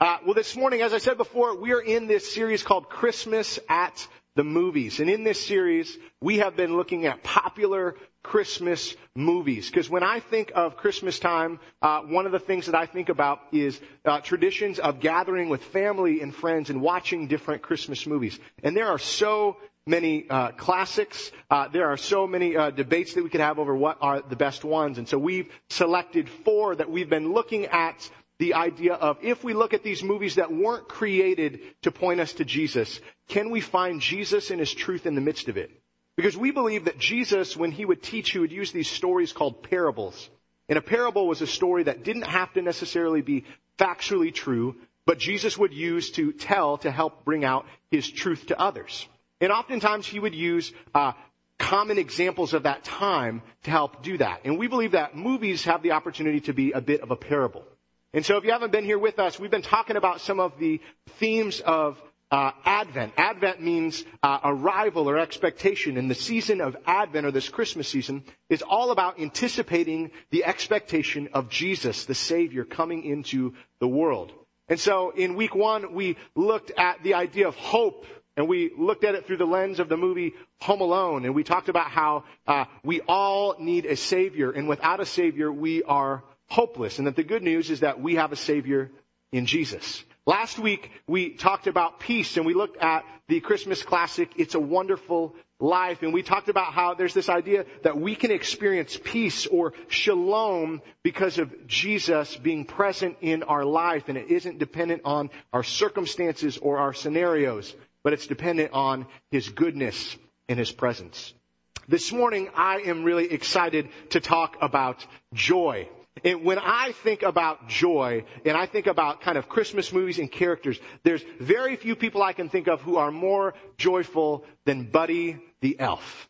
Uh, well, this morning, as I said before, we are in this series called Christmas at the Movies. And in this series, we have been looking at popular Christmas movies. Because when I think of Christmas time, uh, one of the things that I think about is uh, traditions of gathering with family and friends and watching different Christmas movies. And there are so many uh, classics. Uh, there are so many uh, debates that we could have over what are the best ones. And so we've selected four that we've been looking at the idea of if we look at these movies that weren't created to point us to Jesus, can we find Jesus and his truth in the midst of it? Because we believe that Jesus, when he would teach, he would use these stories called parables. And a parable was a story that didn't have to necessarily be factually true, but Jesus would use to tell to help bring out his truth to others. And oftentimes he would use uh, common examples of that time to help do that. And we believe that movies have the opportunity to be a bit of a parable. And so if you haven't been here with us, we've been talking about some of the themes of uh, Advent. Advent means uh, arrival or expectation, and the season of Advent or this Christmas season is all about anticipating the expectation of Jesus, the Savior, coming into the world. And so in week one, we looked at the idea of hope, and we looked at it through the lens of the movie Home Alone, and we talked about how uh, we all need a Savior, and without a Savior, we are hopeless and that the good news is that we have a Savior in Jesus. Last week we talked about peace and we looked at the Christmas classic, It's a Wonderful Life, and we talked about how there's this idea that we can experience peace or shalom because of Jesus being present in our life and it isn't dependent on our circumstances or our scenarios, but it's dependent on His goodness and His presence. This morning I am really excited to talk about joy. And when I think about joy and I think about kind of Christmas movies and characters, there's very few people I can think of who are more joyful than Buddy the Elf.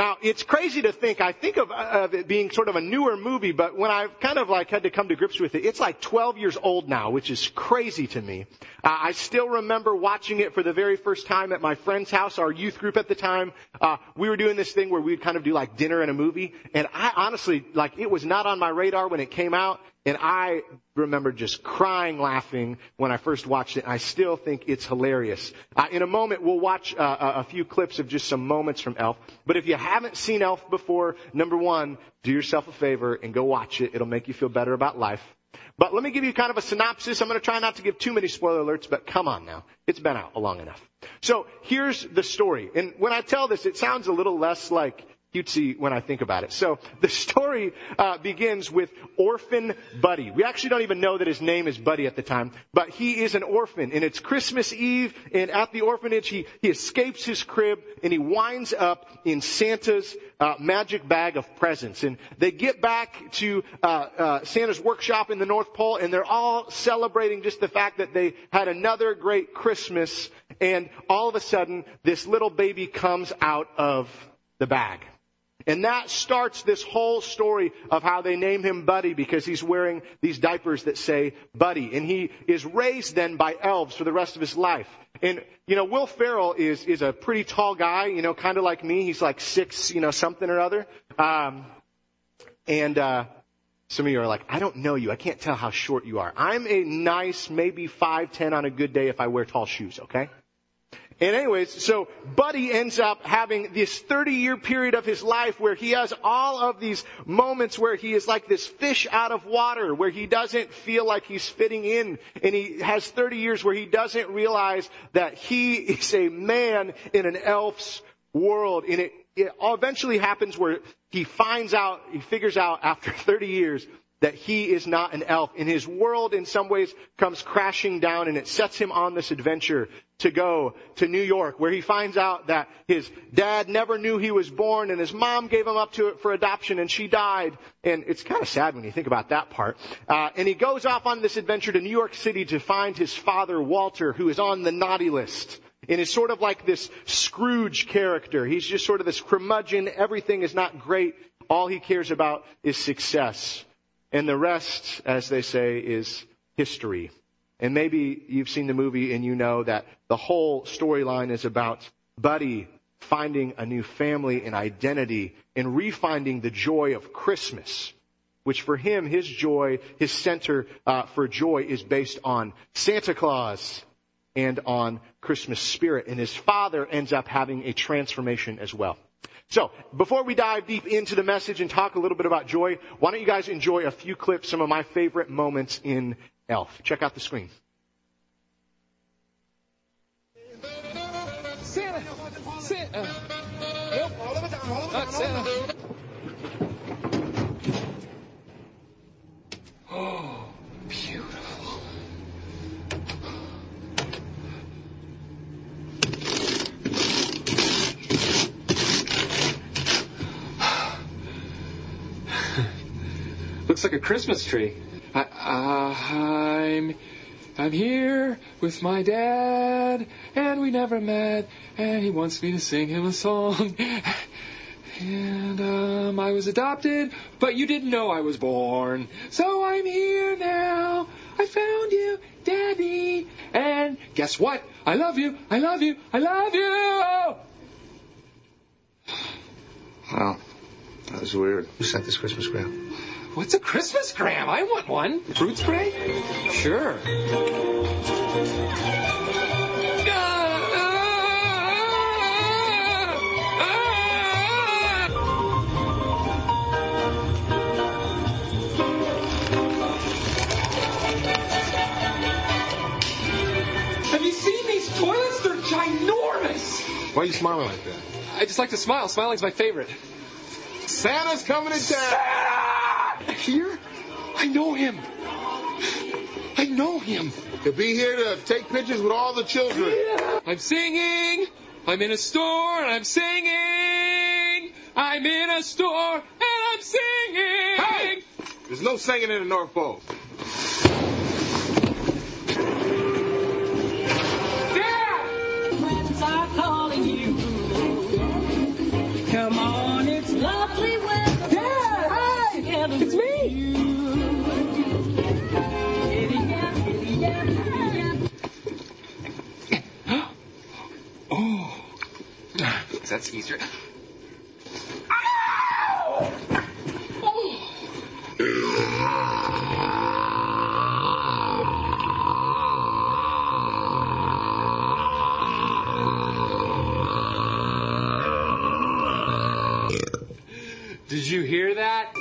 Now, it's crazy to think, I think of, of, it being sort of a newer movie, but when I've kind of like had to come to grips with it, it's like 12 years old now, which is crazy to me. Uh, I still remember watching it for the very first time at my friend's house, our youth group at the time. Uh, we were doing this thing where we'd kind of do like dinner and a movie, and I honestly, like, it was not on my radar when it came out, and I remember just crying laughing when I first watched it. I still think it's hilarious. Uh, in a moment, we'll watch uh, a few clips of just some moments from Elf. But if you haven't seen Elf before, number one, do yourself a favor and go watch it. It'll make you feel better about life. But let me give you kind of a synopsis. I'm going to try not to give too many spoiler alerts, but come on now. It's been out long enough. So here's the story. And when I tell this, it sounds a little less like cutesy when I think about it. So the story uh, begins with orphan Buddy. We actually don't even know that his name is Buddy at the time, but he is an orphan, and it's Christmas Eve, and at the orphanage he he escapes his crib and he winds up in Santa's uh, magic bag of presents, and they get back to uh, uh Santa's workshop in the North Pole, and they're all celebrating just the fact that they had another great Christmas, and all of a sudden this little baby comes out of the bag. And that starts this whole story of how they name him Buddy because he's wearing these diapers that say Buddy. And he is raised then by elves for the rest of his life. And, you know, Will Ferrell is, is a pretty tall guy, you know, kind of like me. He's like six, you know, something or other. Um, and, uh, some of you are like, I don't know you. I can't tell how short you are. I'm a nice, maybe 5'10 on a good day if I wear tall shoes, okay? And anyways, so Buddy ends up having this 30 year period of his life where he has all of these moments where he is like this fish out of water, where he doesn't feel like he's fitting in. And he has 30 years where he doesn't realize that he is a man in an elf's world. And it, it eventually happens where he finds out, he figures out after 30 years that he is not an elf. And his world in some ways comes crashing down and it sets him on this adventure to go to New York where he finds out that his dad never knew he was born and his mom gave him up to it for adoption and she died. And it's kind of sad when you think about that part. Uh, and he goes off on this adventure to New York City to find his father, Walter, who is on the naughty list. And is sort of like this Scrooge character. He's just sort of this curmudgeon. Everything is not great. All he cares about is success. And the rest, as they say, is history. And maybe you've seen the movie and you know that the whole storyline is about Buddy finding a new family and identity and refinding the joy of Christmas which for him, his joy, his center uh, for joy is based on Santa Claus and on Christmas spirit. And his father ends up having a transformation as well. So, before we dive deep into the message and talk a little bit about joy, why don't you guys enjoy a few clips, some of my favorite moments in Elf. Check out the screen. Santa! Santa! Nope. Not Santa. Oh, beautiful. Looks like a Christmas tree. I, I'm, I'm here with my dad, and we never met, and he wants me to sing him a song. And um, I was adopted, but you didn't know I was born. So I'm here now. I found you, Daddy. And guess what? I love you. I love you. I love you. Wow. That was weird. Who sent this Christmas gram? What's a Christmas gram? I want one. Fruit spray? Sure. Have you seen these toilets? They're ginormous. Why are you smiling like that? I just like to smile. Smiling's my favorite. Santa's coming to town. Here? I know him. I know him. He'll be here to take pictures with all the children. I'm singing. I'm in a store and I'm singing. I'm in a store and I'm singing. Hey! There's no singing in the North Pole. That's easier. Did you hear that?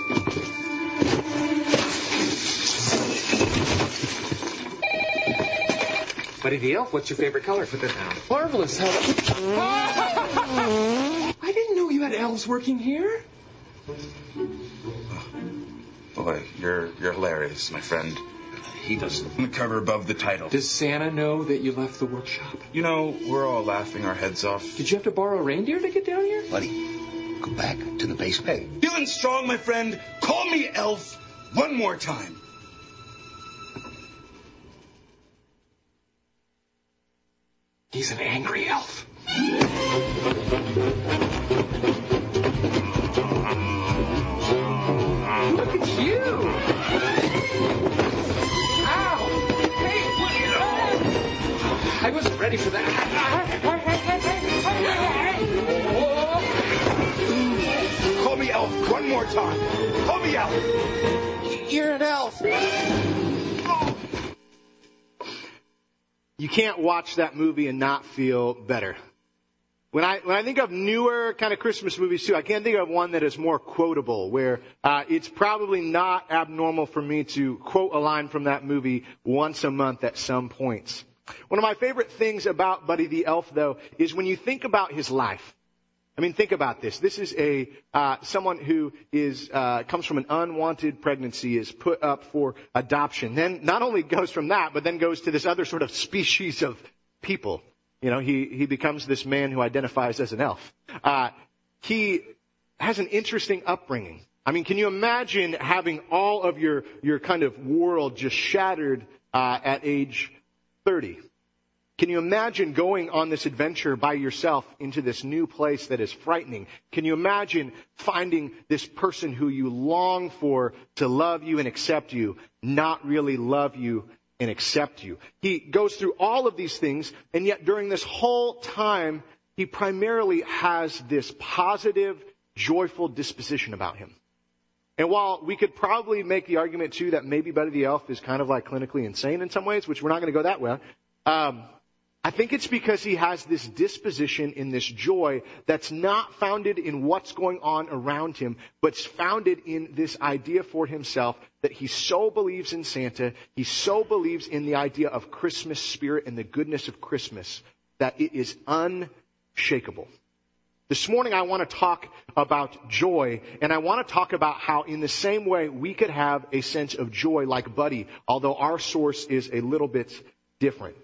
Buddy Deal, what's your favorite color? Put that down. Marvelous. How I didn't know you had elves working here. Boy, you're you're hilarious, my friend. He doesn't. The cover above the title. Does Santa know that you left the workshop? You know, we're all laughing our heads off. Did you have to borrow a reindeer to get down here? Buddy, go back to the base pay. Feeling strong, my friend? Call me Elf one more time. He's an angry elf. Look at you! Ow! Hey, what? I wasn't ready for that. Call me Elf one more time. Call me Elf. You're an elf. You can't watch that movie and not feel better. When I, when I think of newer kind of Christmas movies too, I can't think of one that is more quotable, where uh, it's probably not abnormal for me to quote a line from that movie once a month at some points. One of my favorite things about Buddy the Elf, though, is when you think about his life. I mean, think about this. This is a uh, someone who is uh, comes from an unwanted pregnancy, is put up for adoption. Then not only goes from that, but then goes to this other sort of species of people. You know, he he becomes this man who identifies as an elf. Uh, he has an interesting upbringing. I mean, can you imagine having all of your your kind of world just shattered uh, at age 30? Can you imagine going on this adventure by yourself into this new place that is frightening? Can you imagine finding this person who you long for to love you and accept you, not really love you and accept you? He goes through all of these things, and yet during this whole time, he primarily has this positive, joyful disposition about him. And while we could probably make the argument too that maybe Buddy the Elf is kind of like clinically insane in some ways, which we're not going to go that way, um, I think it's because he has this disposition in this joy that's not founded in what's going on around him, but it's founded in this idea for himself that he so believes in Santa, he so believes in the idea of Christmas spirit and the goodness of Christmas that it is unshakable. This morning I want to talk about joy, and I want to talk about how in the same way we could have a sense of joy like Buddy, although our source is a little bit different.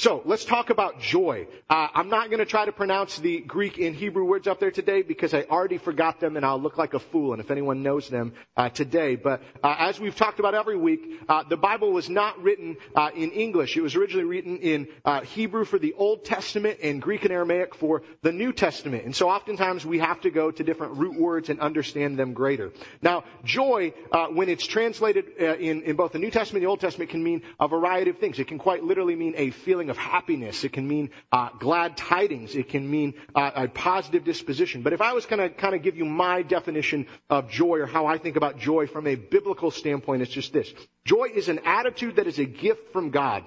So let's talk about joy. Uh, I'm not going to try to pronounce the Greek and Hebrew words up there today because I already forgot them and I'll look like a fool. And if anyone knows them uh, today, but uh, as we've talked about every week, uh, the Bible was not written uh, in English. It was originally written in uh, Hebrew for the Old Testament and Greek and Aramaic for the New Testament. And so oftentimes we have to go to different root words and understand them greater. Now, joy, when it's translated in, in both the New Testament and the Old Testament, can mean a variety of things. It can quite literally mean a feeling of happiness. It can mean uh, glad tidings. It can mean uh, a positive disposition. But if I was going to kind of give you my definition of joy or how I think about joy from a biblical standpoint, it's just this. Joy is an attitude that is a gift from God.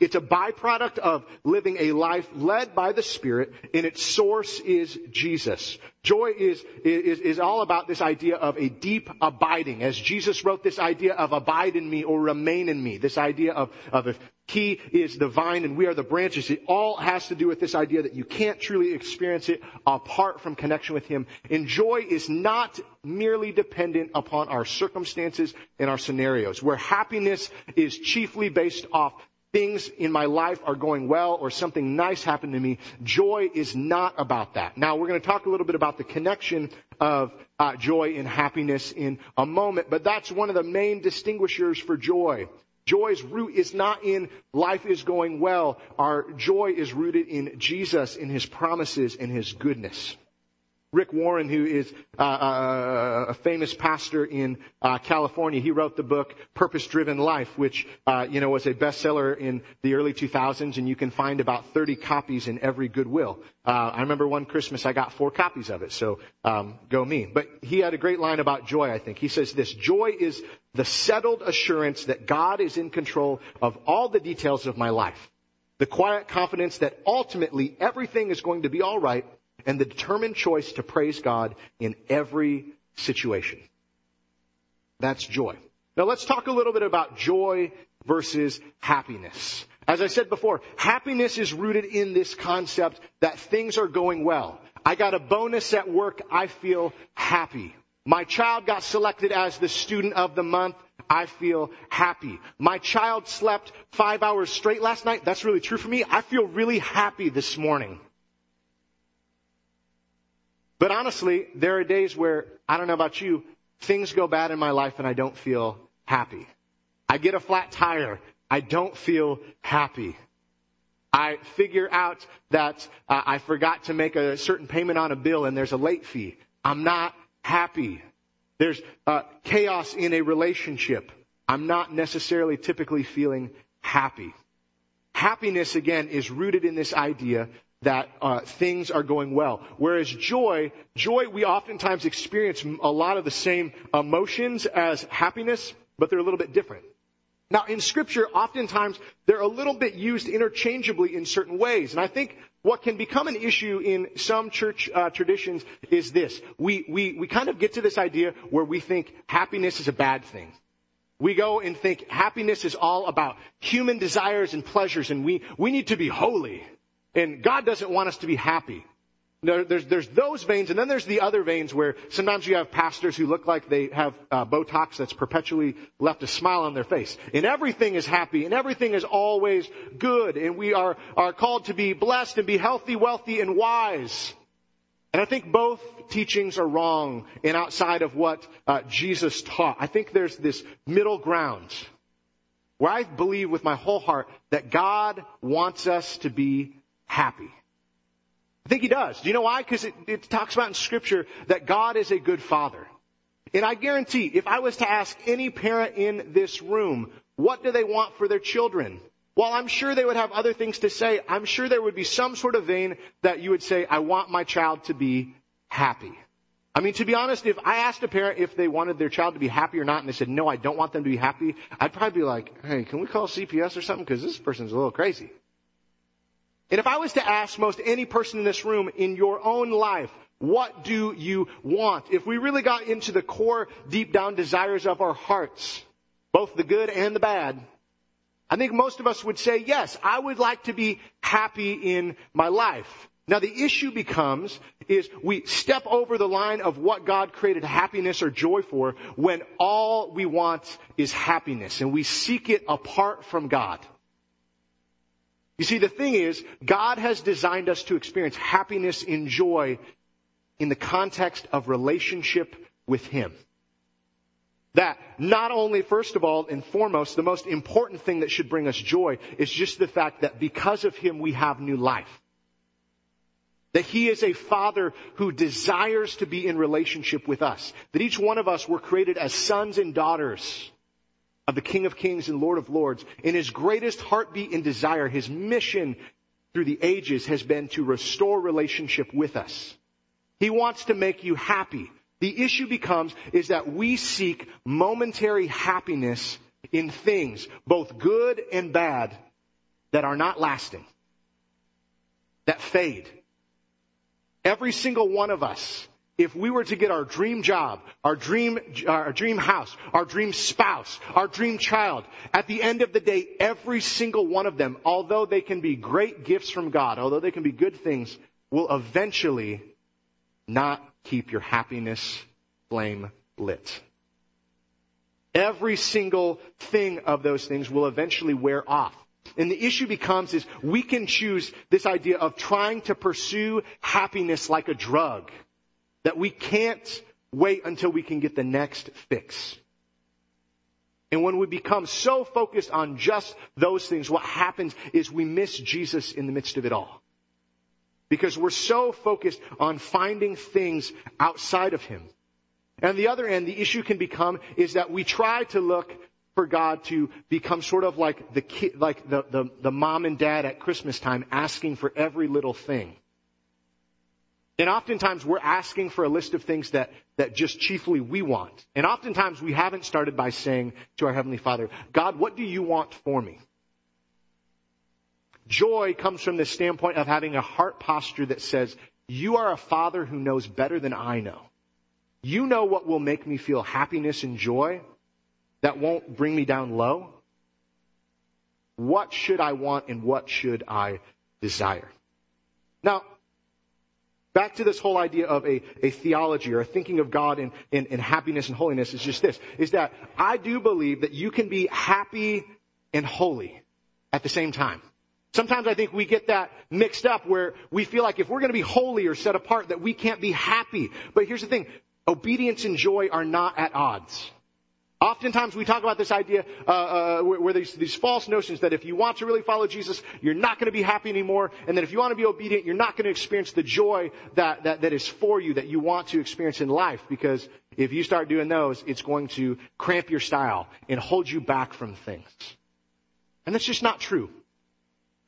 It's a byproduct of living a life led by the Spirit, and its source is Jesus. Joy is, is, is all about this idea of a deep abiding. As Jesus wrote this idea of abide in me or remain in me, this idea of, of if he is the vine and we are the branches, it all has to do with this idea that you can't truly experience it apart from connection with Him. And joy is not merely dependent upon our circumstances and our scenarios, where happiness is chiefly based off things in my life are going well or something nice happened to me. Joy is not about that. Now we're going to talk a little bit about the connection of uh, joy and happiness in a moment, but that's one of the main distinguishers for joy. Joy's root is not in life is going well. Our joy is rooted in Jesus, in His promises, in His goodness. Rick Warren, who is uh, uh, a famous pastor in uh, California, he wrote the book Purpose Driven Life, which uh, you know was a bestseller in the early 2000s, and you can find about 30 copies in every Goodwill. Uh, I remember one Christmas I got four copies of it, so um, go me. But he had a great line about joy. I think he says this: Joy is the settled assurance that God is in control of all the details of my life. The quiet confidence that ultimately everything is going to be all right and the determined choice to praise God in every situation. That's joy. Now let's talk a little bit about joy versus happiness. As I said before, happiness is rooted in this concept that things are going well. I got a bonus at work. I feel happy. My child got selected as the student of the month. I feel happy. My child slept five hours straight last night. That's really true for me. I feel really happy this morning. But honestly, there are days where, I don't know about you, things go bad in my life and I don't feel happy. I get a flat tire. I don't feel happy. I figure out that uh, I forgot to make a certain payment on a bill and there's a late fee. I'm not happy. There's uh, chaos in a relationship. I'm not necessarily typically feeling happy. Happiness, again, is rooted in this idea that uh, things are going well. Whereas joy, joy, we oftentimes experience a lot of the same emotions as happiness, but they're a little bit different. Now, in scripture, oftentimes they're a little bit used interchangeably in certain ways. And I think what can become an issue in some church uh, traditions is this. We, we, we kind of get to this idea where we think happiness is a bad thing. We go and think happiness is all about human desires and pleasures and we, we need to be holy. And God doesn't want us to be happy. There, there's, there's those veins, and then there's the other veins where sometimes you have pastors who look like they have uh, Botox that's perpetually left a smile on their face. And everything is happy, and everything is always good, and we are, are called to be blessed and be healthy, wealthy, and wise. And I think both teachings are wrong and outside of what uh, Jesus taught. I think there's this middle ground where I believe with my whole heart that God wants us to be happy. I think he does. Do you know why? Because it, it talks about in scripture that God is a good father. And I guarantee, if I was to ask any parent in this room, what do they want for their children? While I'm sure they would have other things to say, I'm sure there would be some sort of vein that you would say, I want my child to be happy. I mean, to be honest, if I asked a parent if they wanted their child to be happy or not, and they said, no, I don't want them to be happy, I'd probably be like, hey, can we call CPS or something? Because this person's a little crazy. And if I was to ask most any person in this room in your own life, what do you want? If we really got into the core, deep down desires of our hearts, both the good and the bad, I think most of us would say, yes, I would like to be happy in my life. Now the issue becomes is we step over the line of what God created happiness or joy for when all we want is happiness and we seek it apart from God. You see, the thing is, God has designed us to experience happiness and joy in the context of relationship with Him. That not only, first of all and foremost, the most important thing that should bring us joy is just the fact that because of Him we have new life. That He is a Father who desires to be in relationship with us. That each one of us were created as sons and daughters of the King of Kings and Lord of Lords. In His greatest heartbeat and desire, His mission through the ages has been to restore relationship with us. He wants to make you happy. The issue becomes is that we seek momentary happiness in things, both good and bad, that are not lasting. That fade. Every single one of us, if we were to get our dream job, our dream, our dream house, our dream spouse, our dream child, at the end of the day, every single one of them, although they can be great gifts from God, although they can be good things, will eventually not keep your happiness flame lit. Every single thing of those things will eventually wear off. And the issue becomes is we can choose this idea of trying to pursue happiness like a drug. That we can't wait until we can get the next fix. And when we become so focused on just those things, what happens is we miss Jesus in the midst of it all. Because we're so focused on finding things outside of Him. And the other end, the issue can become is that we try to look for God to become sort of like the kid, like the, the, the mom and dad at Christmas time asking for every little thing. And oftentimes we're asking for a list of things that, that just chiefly we want. And oftentimes we haven't started by saying to our Heavenly Father, God, what do you want for me? Joy comes from the standpoint of having a heart posture that says, you are a father who knows better than I know. You know what will make me feel happiness and joy that won't bring me down low? What should I want and what should I desire? Now, back to this whole idea of a, a theology or a thinking of God and, and, and happiness and holiness is just this, is that I do believe that you can be happy and holy at the same time. Sometimes I think we get that mixed up where we feel like if we're going to be holy or set apart that we can't be happy. But here's the thing. Obedience and joy are not at odds. Oftentimes we talk about this idea uh, uh, where, there's these false notions that if you want to really follow Jesus, you're not going to be happy anymore, and that if you want to be obedient, you're not going to experience the joy that, that, that is for you that you want to experience in life. Because if you start doing those, it's going to cramp your style and hold you back from things. And that's just not true.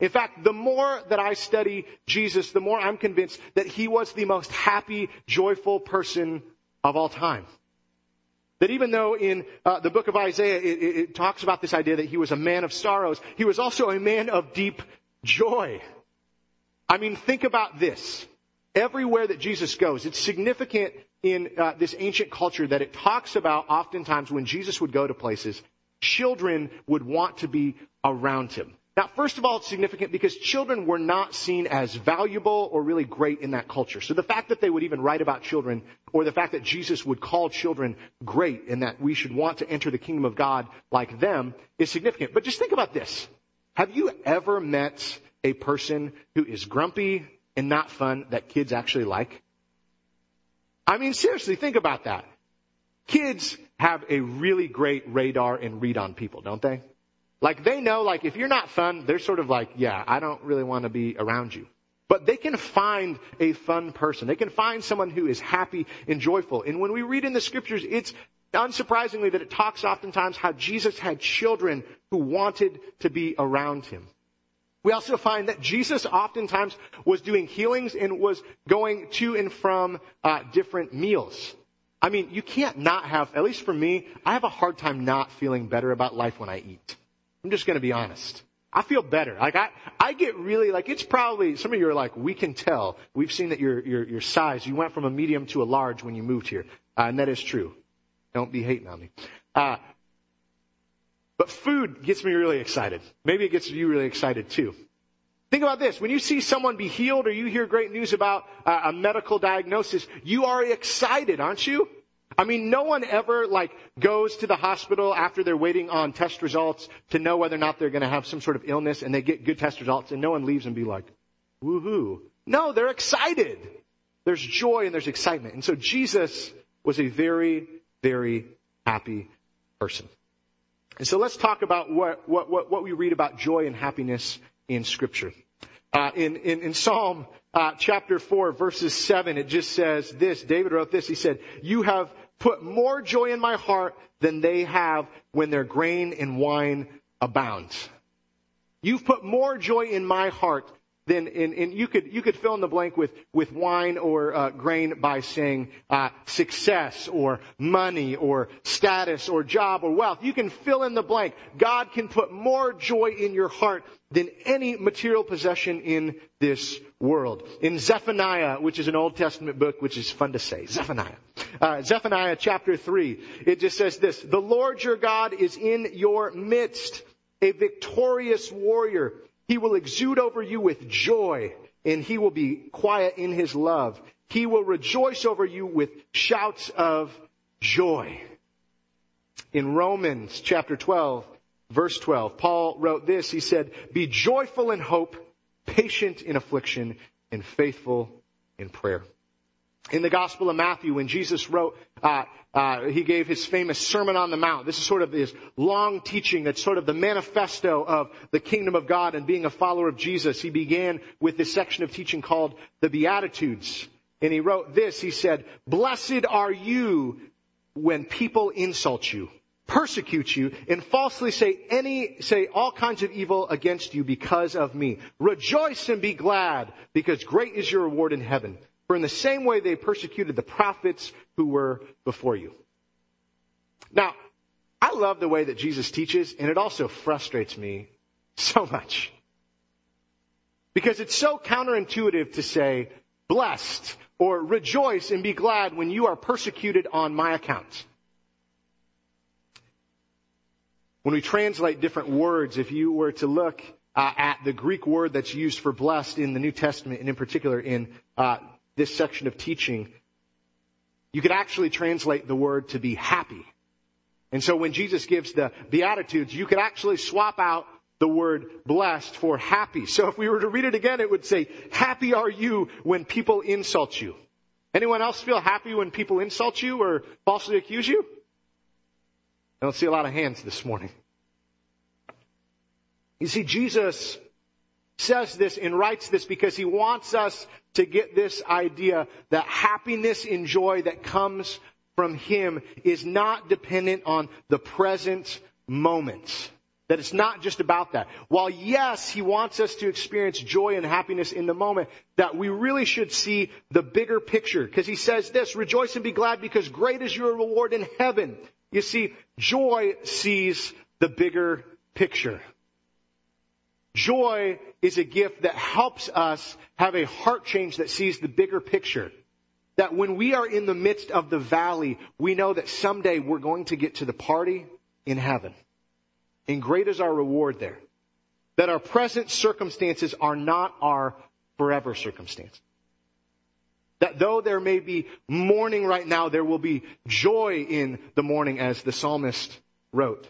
In fact, the more that I study Jesus, the more I'm convinced that he was the most happy, joyful person of all time. That even though in uh, the book of Isaiah it, it, it talks about this idea that he was a man of sorrows, he was also a man of deep joy. I mean, think about this. Everywhere that Jesus goes, it's significant in uh, this ancient culture that it talks about oftentimes when Jesus would go to places, children would want to be around him. Now, first of all, it's significant because children were not seen as valuable or really great in that culture. So the fact that they would even write about children, or the fact that Jesus would call children great and that we should want to enter the kingdom of God like them is significant. But just think about this. Have you ever met a person who is grumpy and not fun that kids actually like? I mean, seriously, think about that. Kids have a really great radar and read on people, don't they? Like they know, like if you're not fun, they're sort of like, yeah, I don't really want to be around you. But they can find a fun person. They can find someone who is happy and joyful. And when we read in the scriptures, it's unsurprisingly that it talks oftentimes how Jesus had children who wanted to be around him. We also find that Jesus oftentimes was doing healings and was going to and from uh, different meals. I mean, you can't not have, at least for me, I have a hard time not feeling better about life when I eat. I'm just going to be honest. I feel better. Like I, I get really like it's probably some of you are like we can tell. We've seen that your your your size. You went from a medium to a large when you moved here, uh, and that is true. Don't be hating on me. Uh, but food gets me really excited. Maybe it gets you really excited too. Think about this. When you see someone be healed or you hear great news about uh, a medical diagnosis, you are excited, aren't you? I mean, no one ever like goes to the hospital after they're waiting on test results to know whether or not they're going to have some sort of illness and they get good test results and no one leaves and be like, woohoo. No, they're excited. There's joy and there's excitement. And so Jesus was a very, very happy person. And so let's talk about what, what, what, what we read about joy and happiness in scripture. Uh, in, in, in Psalm uh, chapter 4 verses 7, it just says this. David wrote this. He said, you have put more joy in my heart than they have when their grain and wine abounds. You've put more joy in my heart than in, in you could you could fill in the blank with with wine or uh, grain by saying uh, success or money or status or job or wealth. You can fill in the blank. God can put more joy in your heart than any material possession in this world. In Zephaniah, which is an Old Testament book, which is fun to say, Zephaniah. Uh, Zephaniah chapter 3, it just says this, The Lord your God is in your midst, a victorious warrior. He will exude over you with joy, and he will be quiet in his love. He will rejoice over you with shouts of joy. In Romans chapter 12, verse 12, Paul wrote this. He said, Be joyful in hope, patient in affliction, and faithful in prayer. In the Gospel of Matthew, when Jesus wrote, uh, uh, he gave his famous Sermon on the Mount. This is sort of his long teaching that's sort of the manifesto of the kingdom of God and being a follower of Jesus. He began with this section of teaching called the Beatitudes. And he wrote this, he said, Blessed are you when people insult you persecute you and falsely say any, say all kinds of evil against you because of me. Rejoice and be glad because great is your reward in heaven. For in the same way they persecuted the prophets who were before you. Now, I love the way that Jesus teaches and it also frustrates me so much. Because it's so counterintuitive to say, blessed or rejoice and be glad when you are persecuted on my account. When we translate different words, if you were to look uh, at the Greek word that's used for blessed in the New Testament, and in particular in uh, this section of teaching, you could actually translate the word to be happy. And so when Jesus gives the Beatitudes, you could actually swap out the word blessed for happy. So if we were to read it again, it would say, happy are you when people insult you. Anyone else feel happy when people insult you or falsely accuse you? I don't see a lot of hands this morning. You see, Jesus says this and writes this because he wants us to get this idea that happiness and joy that comes from him is not dependent on the present moment. That it's not just about that. While yes, he wants us to experience joy and happiness in the moment, that we really should see the bigger picture. Because he says this, rejoice and be glad because great is your reward in heaven. You see, joy sees the bigger picture. Joy is a gift that helps us have a heart change that sees the bigger picture. That when we are in the midst of the valley, we know that someday we're going to get to the party in heaven. And great is our reward there. That our present circumstances are not our forever circumstances. That though there may be mourning right now, there will be joy in the morning as the psalmist wrote.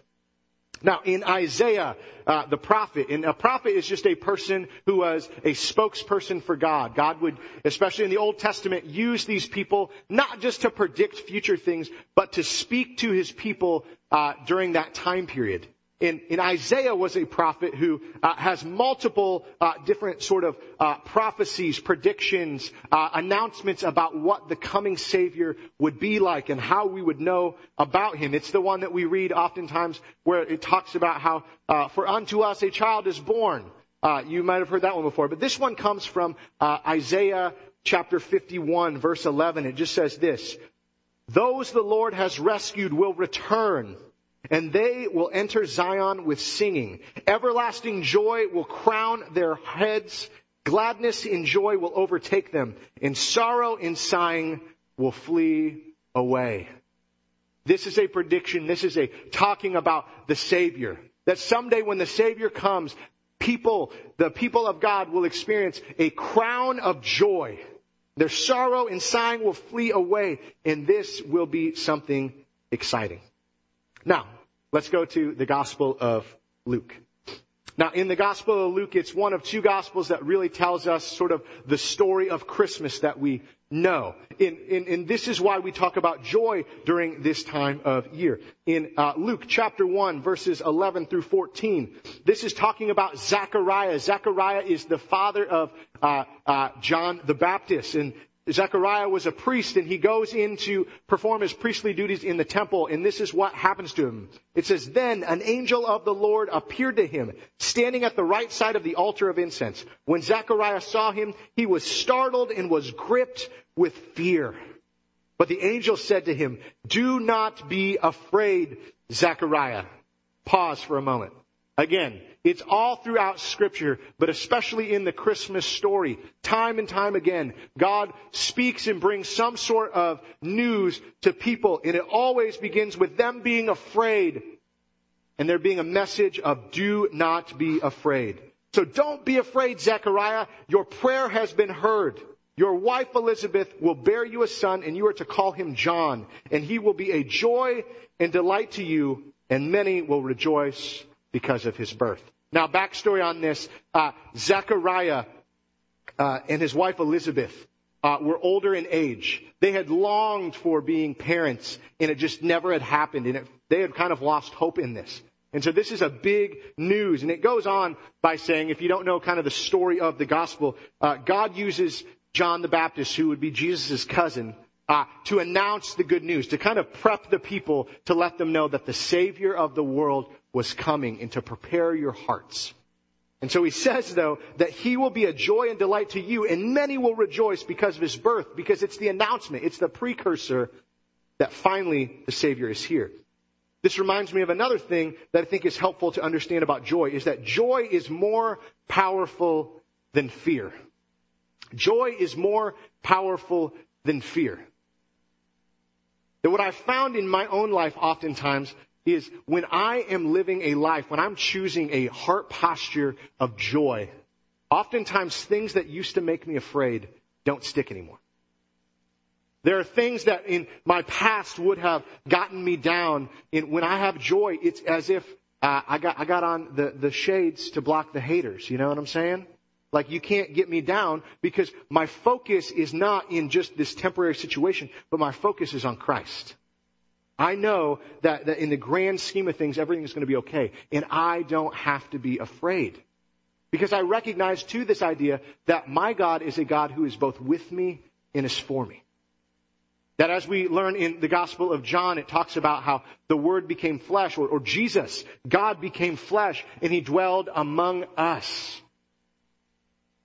Now, in Isaiah, uh, the prophet, and a prophet is just a person who was a spokesperson for God. God would, especially in the Old Testament, use these people not just to predict future things, but to speak to his people uh, during that time period in, in Isaiah was a prophet who uh, has multiple uh, different sort of uh, prophecies, predictions, uh, announcements about what the coming Savior would be like and how we would know about him. It's the one that we read oftentimes where it talks about how uh, for unto us a child is born. Uh, you might have heard that one before, but this one comes from uh, Isaiah chapter 51, verse 11. It just says this: "Those the Lord has rescued will return." And they will enter Zion with singing. Everlasting joy will crown their heads. Gladness and joy will overtake them. And sorrow and sighing will flee away. This is a prediction. This is a talking about the Savior. That someday when the Savior comes, people, the people of God will experience a crown of joy. Their sorrow and sighing will flee away. And this will be something exciting. Now, let's go to the Gospel of Luke. Now, in the Gospel of Luke, it's one of two Gospels that really tells us sort of the story of Christmas that we know. In, in, and this is why we talk about joy during this time of year. In uh, Luke chapter 1, verses 11 through 14, this is talking about Zechariah. Zechariah is the father of uh, uh, John the Baptist. And Zechariah was a priest and he goes in to perform his priestly duties in the temple and this is what happens to him. It says, then an angel of the Lord appeared to him standing at the right side of the altar of incense. When Zechariah saw him, he was startled and was gripped with fear. But the angel said to him, do not be afraid, Zechariah. Pause for a moment. Again, it's all throughout scripture, but especially in the Christmas story. Time and time again, God speaks and brings some sort of news to people, and it always begins with them being afraid, and there being a message of do not be afraid. So don't be afraid, Zechariah. Your prayer has been heard. Your wife Elizabeth will bear you a son, and you are to call him John, and he will be a joy and delight to you, and many will rejoice because of his birth. Now, backstory on this: uh, Zechariah uh, and his wife Elizabeth uh, were older in age. They had longed for being parents, and it just never had happened. And it, they had kind of lost hope in this. And so this is a big news. And it goes on by saying, if you don't know kind of the story of the gospel, uh, God uses John the Baptist, who would be Jesus' cousin, uh, to announce the good news, to kind of prep the people to let them know that the Savior of the world was coming and to prepare your hearts. And so he says though that he will be a joy and delight to you and many will rejoice because of his birth, because it's the announcement, it's the precursor that finally the Savior is here. This reminds me of another thing that I think is helpful to understand about joy is that joy is more powerful than fear. Joy is more powerful than fear. That what I've found in my own life oftentimes is when I am living a life, when I'm choosing a heart posture of joy, oftentimes things that used to make me afraid don't stick anymore. There are things that in my past would have gotten me down. And when I have joy, it's as if uh, I got I got on the the shades to block the haters. You know what I'm saying? Like you can't get me down because my focus is not in just this temporary situation, but my focus is on Christ. I know that, that in the grand scheme of things, everything is going to be okay. And I don't have to be afraid. Because I recognize too this idea that my God is a God who is both with me and is for me. That as we learn in the Gospel of John, it talks about how the Word became flesh, or, or Jesus, God became flesh, and He dwelled among us.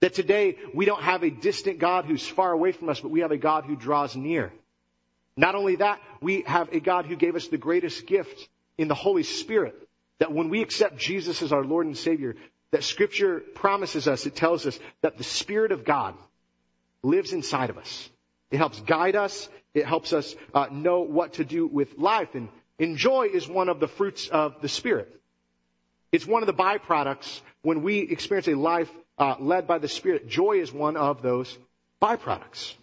That today we don't have a distant God who's far away from us, but we have a God who draws near. Not only that, we have a God who gave us the greatest gift in the Holy Spirit. That when we accept Jesus as our Lord and Savior, that scripture promises us, it tells us that the Spirit of God lives inside of us. It helps guide us. It helps us uh, know what to do with life. And, and joy is one of the fruits of the Spirit. It's one of the byproducts when we experience a life uh, led by the Spirit. Joy is one of those byproducts.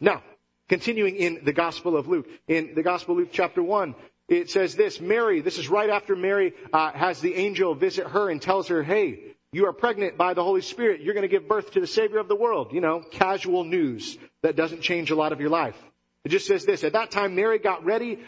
Now, Continuing in the Gospel of Luke, in the Gospel of Luke chapter 1, it says this, Mary, this is right after Mary uh, has the angel visit her and tells her, hey, you are pregnant by the Holy Spirit. You're going to give birth to the Savior of the world. You know, casual news that doesn't change a lot of your life. It just says this, at that time Mary got ready,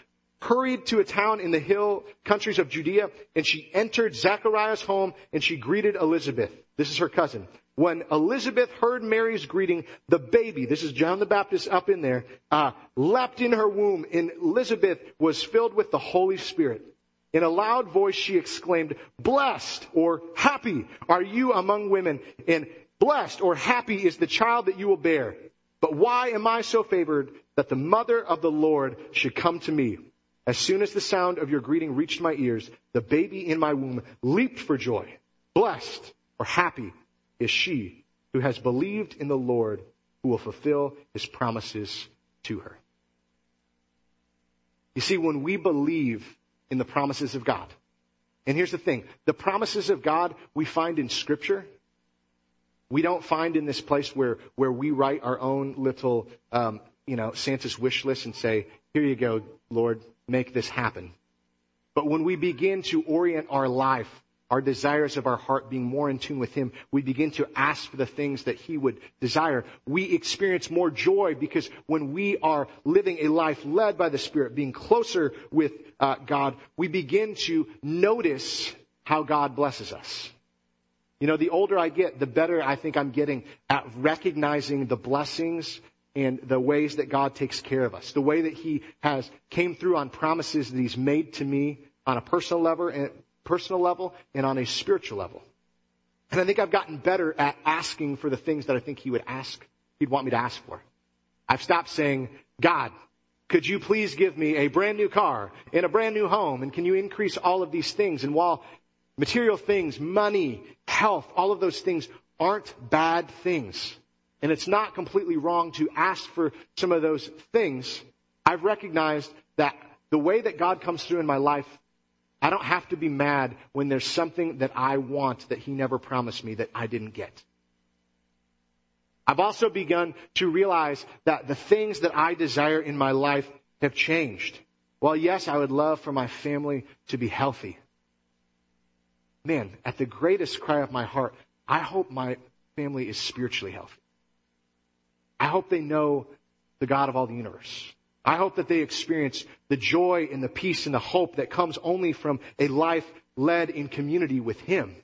hurried to a town in the hill countries of Judea, and she entered Zechariah's home and she greeted Elizabeth. This is her cousin. When Elizabeth heard Mary's greeting, the baby, this is John the Baptist up in there, uh, leapt in her womb, and Elizabeth was filled with the Holy Spirit. In a loud voice she exclaimed, Blessed or happy are you among women, and blessed or happy is the child that you will bear. But why am I so favored that the mother of the Lord should come to me? As soon as the sound of your greeting reached my ears, the baby in my womb leaped for joy. Blessed or happy is she who has believed in the Lord who will fulfill his promises to her. You see, when we believe in the promises of God, and here's the thing, the promises of God we find in scripture, we don't find in this place where, where we write our own little, um, you know, Santa's wish list and say, here you go, Lord, make this happen. But when we begin to orient our life, our desires of our heart being more in tune with Him, we begin to ask for the things that He would desire. We experience more joy because when we are living a life led by the Spirit, being closer with uh, God, we begin to notice how God blesses us. You know, the older I get, the better I think I'm getting at recognizing the blessings and the ways that God takes care of us. The way that He has came through on promises that He's made to me on a personal level and personal level and on a spiritual level. And I think I've gotten better at asking for the things that I think He would ask, He'd want me to ask for. I've stopped saying, God, could you please give me a brand new car and a brand new home? And can you increase all of these things? And while material things, money, health, all of those things aren't bad things. And it's not completely wrong to ask for some of those things. I've recognized that the way that God comes through in my life, I don't have to be mad when there's something that I want that He never promised me that I didn't get. I've also begun to realize that the things that I desire in my life have changed. Well, yes, I would love for my family to be healthy. Man, at the greatest cry of my heart, I hope my family is spiritually healthy. I hope they know the God of all the universe. I hope that they experience the joy and the peace and the hope that comes only from a life led in community with Him.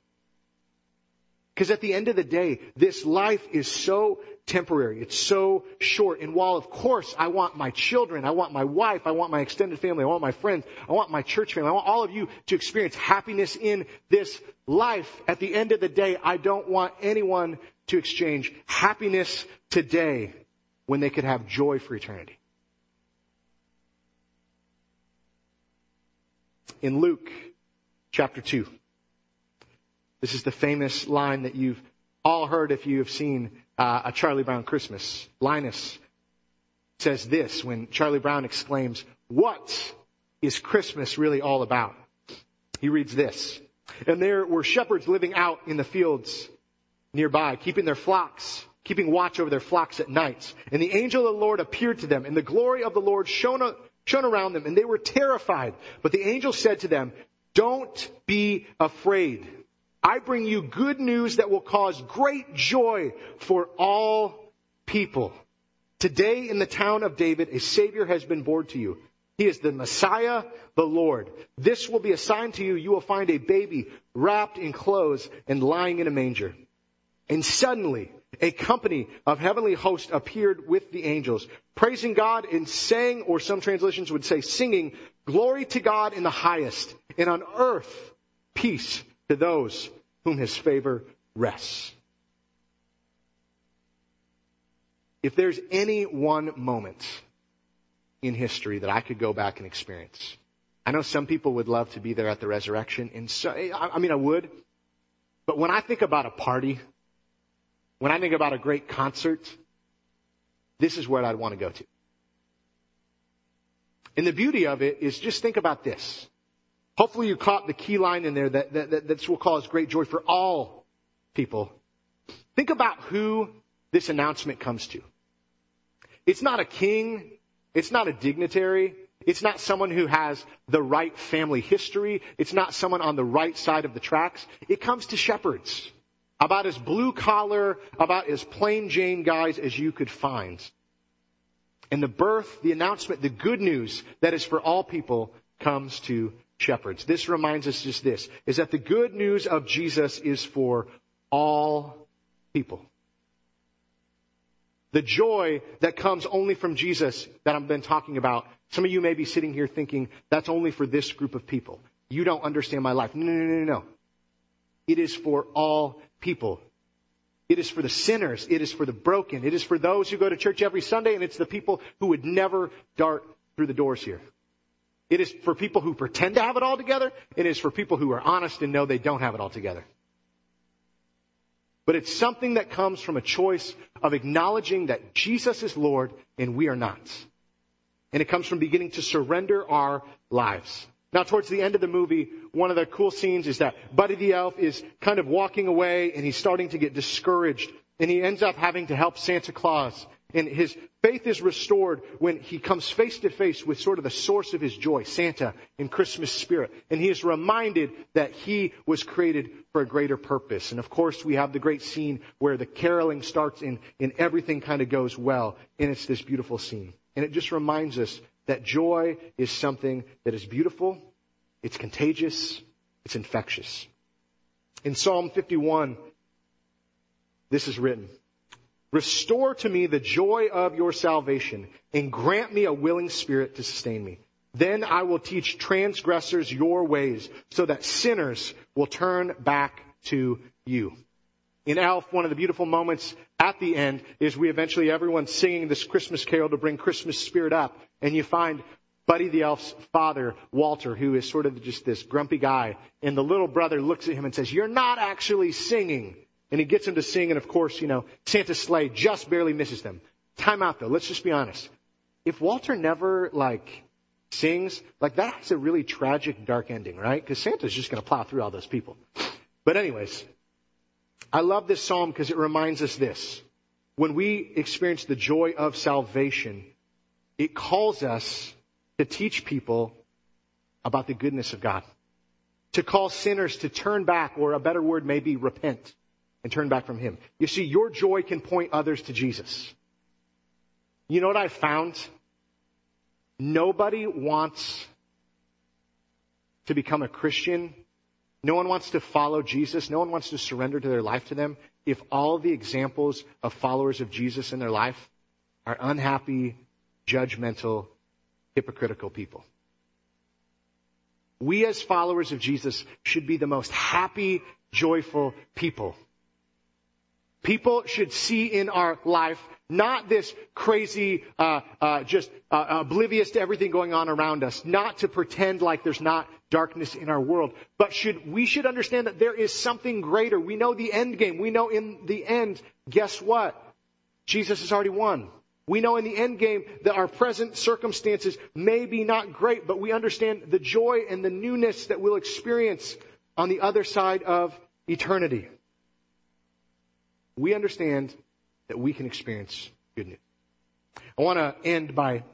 Because at the end of the day, this life is so temporary. It's so short. And while of course I want my children, I want my wife, I want my extended family, I want my friends, I want my church family, I want all of you to experience happiness in this life. At the end of the day, I don't want anyone to exchange happiness today when they could have joy for eternity. In Luke chapter 2, this is the famous line that you've all heard if you have seen uh, a Charlie Brown Christmas. Linus says this when Charlie Brown exclaims, What is Christmas really all about? He reads this. And there were shepherds living out in the fields nearby, keeping their flocks, keeping watch over their flocks at night. And the angel of the Lord appeared to them, and the glory of the Lord shone, shone around them, and they were terrified. But the angel said to them, Don't be afraid. I bring you good news that will cause great joy for all people. Today in the town of David, a Savior has been born to you. He is the Messiah, the Lord. This will be a sign to you. You will find a baby wrapped in clothes and lying in a manger. And suddenly, a company of heavenly hosts appeared with the angels, praising God and saying, or some translations would say, singing, glory to God in the highest, and on earth, peace to those whom his favor rests. If there's any one moment in history that I could go back and experience, I know some people would love to be there at the resurrection, and so, I mean, I would. But when I think about a party, when I think about a great concert, this is where I'd want to go to. And the beauty of it is just think about this. Hopefully you caught the key line in there that, that, that this will cause great joy for all people. Think about who this announcement comes to. It's not a king. It's not a dignitary. It's not someone who has the right family history. It's not someone on the right side of the tracks. It comes to shepherds. About as blue collar, about as plain Jane guys as you could find. And the birth, the announcement, the good news that is for all people comes to shepherds. This reminds us just this, is that the good news of Jesus is for all people. The joy that comes only from Jesus that I've been talking about, some of you may be sitting here thinking that's only for this group of people. You don't understand my life. No, no, no, no, no. It is for all people. It is for the sinners. It is for the broken. It is for those who go to church every Sunday, and it's the people who would never dart through the doors here. It is for people who pretend to have it all together. It is for people who are honest and know they don't have it all together. But it's something that comes from a choice of acknowledging that Jesus is Lord and we are not. And it comes from beginning to surrender our lives. Now, towards the end of the movie, one of the cool scenes is that Buddy the Elf is kind of walking away and he's starting to get discouraged. And he ends up having to help Santa Claus. And his faith is restored when he comes face to face with sort of the source of his joy, Santa in Christmas spirit. And he is reminded that he was created for a greater purpose. And of course, we have the great scene where the caroling starts and, and everything kind of goes well. And it's this beautiful scene. And it just reminds us that joy is something that is beautiful, it's contagious, it's infectious. In Psalm 51, this is written. Restore to me the joy of your salvation and grant me a willing spirit to sustain me. Then I will teach transgressors your ways so that sinners will turn back to you. In Elf, one of the beautiful moments at the end is we eventually everyone singing this Christmas carol to bring Christmas spirit up and you find Buddy the Elf's father, Walter, who is sort of just this grumpy guy and the little brother looks at him and says, you're not actually singing. And he gets him to sing, and of course, you know, Santa's sleigh just barely misses them. Time out though, let's just be honest. If Walter never, like, sings, like, that has a really tragic, dark ending, right? Because Santa's just gonna plow through all those people. But anyways, I love this psalm because it reminds us this. When we experience the joy of salvation, it calls us to teach people about the goodness of God. To call sinners to turn back, or a better word may be repent and turn back from Him. You see, your joy can point others to Jesus. You know what I found? Nobody wants to become a Christian. No one wants to follow Jesus. No one wants to surrender to their life to them if all the examples of followers of Jesus in their life are unhappy, judgmental, hypocritical people. We as followers of Jesus should be the most happy, joyful people. People should see in our life not this crazy, uh, uh, just uh, oblivious to everything going on around us, not to pretend like there's not darkness in our world, but should we should understand that there is something greater. We know the end game. We know in the end, guess what? Jesus has already won. We know in the end game that our present circumstances may be not great, but we understand the joy and the newness that we'll experience on the other side of eternity we understand that we can experience good news. I want to end by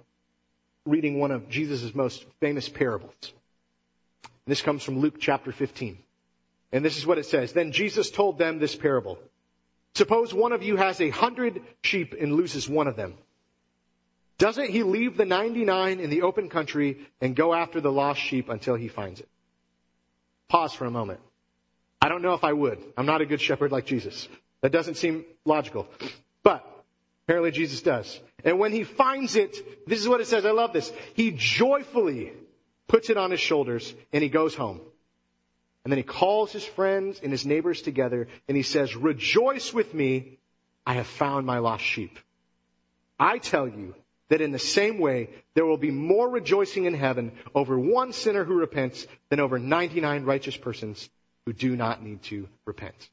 reading one of Jesus' most famous parables. This comes from Luke chapter 15. And this is what it says. Then Jesus told them this parable. Suppose one of you has a hundred sheep and loses one of them. Doesn't he leave the 99 in the open country and go after the lost sheep until he finds it? Pause for a moment. I don't know if I would. I'm not a good shepherd like Jesus. That doesn't seem logical. But apparently Jesus does. And when he finds it, this is what it says. I love this. He joyfully puts it on his shoulders and he goes home. And then he calls his friends and his neighbors together and he says, rejoice with me. I have found my lost sheep. I tell you that in the same way, there will be more rejoicing in heaven over one sinner who repents than over 99 righteous persons who do not need to repent.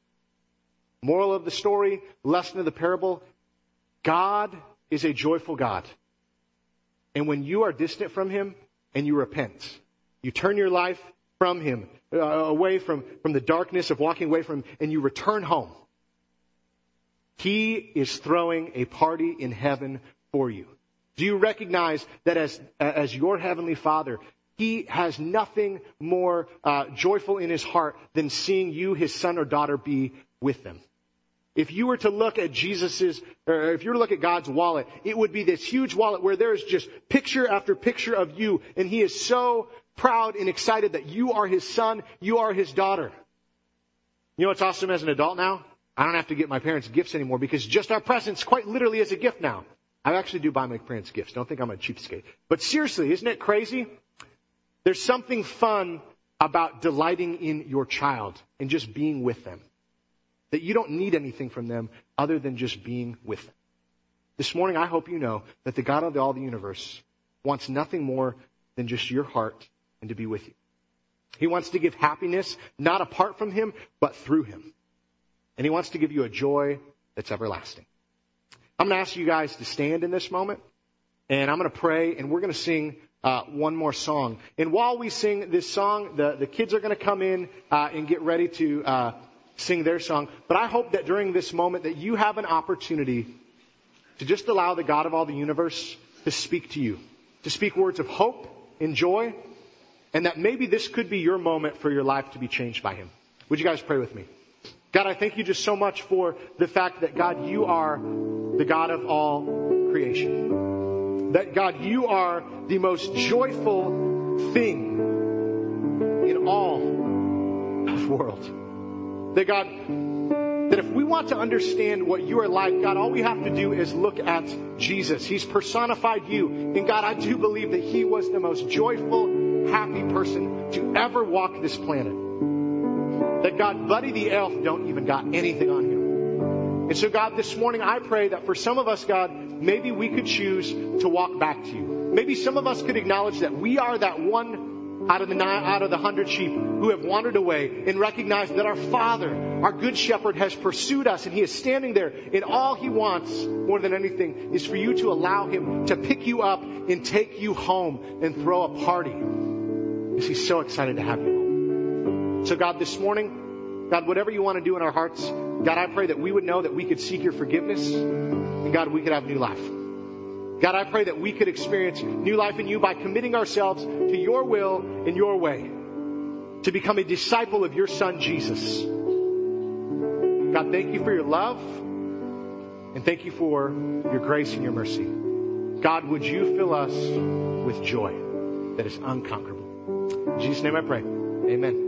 Moral of the story, lesson of the parable, God is a joyful God. And when you are distant from Him and you repent, you turn your life from Him, uh, away from, from the darkness of walking away from and you return home, He is throwing a party in heaven for you. Do you recognize that as, as your Heavenly Father, He has nothing more uh, joyful in His heart than seeing you, His son or daughter, be with them? If you were to look at Jesus's, or if you were to look at God's wallet, it would be this huge wallet where there is just picture after picture of you, and He is so proud and excited that you are His son, you are His daughter. You know what's awesome as an adult now? I don't have to get my parents gifts anymore because just our presence quite literally is a gift now. I actually do buy my parents gifts. Don't think I'm a cheapskate. But seriously, isn't it crazy? There's something fun about delighting in your child and just being with them. That you don't need anything from them other than just being with them. This morning, I hope you know that the God of all the universe wants nothing more than just your heart and to be with you. He wants to give happiness not apart from Him, but through Him. And He wants to give you a joy that's everlasting. I'm going to ask you guys to stand in this moment, and I'm going to pray, and we're going to sing uh, one more song. And while we sing this song, the, the kids are going to come in uh, and get ready to uh, sing their song. But I hope that during this moment that you have an opportunity to just allow the God of all the universe to speak to you, to speak words of hope and joy, and that maybe this could be your moment for your life to be changed by Him. Would you guys pray with me? God, I thank you just so much for the fact that God, you are the God of all creation. That God, you are the most joyful thing in all of the world. That God, that if we want to understand what you are like, God, all we have to do is look at Jesus. He's personified you. And God, I do believe that He was the most joyful, happy person to ever walk this planet. That God, Buddy the Elf don't even got anything on him. And so God, this morning I pray that for some of us, God, maybe we could choose to walk back to you. Maybe some of us could acknowledge that we are that one out of the nine, out of the hundred sheep who have wandered away and recognize that our Father, our good shepherd, has pursued us and he is standing there and all he wants more than anything is for you to allow him to pick you up and take you home and throw a party. Because he's so excited to have you home. So God, this morning, God, whatever you want to do in our hearts, God, I pray that we would know that we could seek your forgiveness and God, we could have new life. God, I pray that we could experience new life in you by committing ourselves to your will and your way to become a disciple of your son, Jesus. God, thank you for your love and thank you for your grace and your mercy. God, would you fill us with joy that is unconquerable? In Jesus' name I pray. Amen.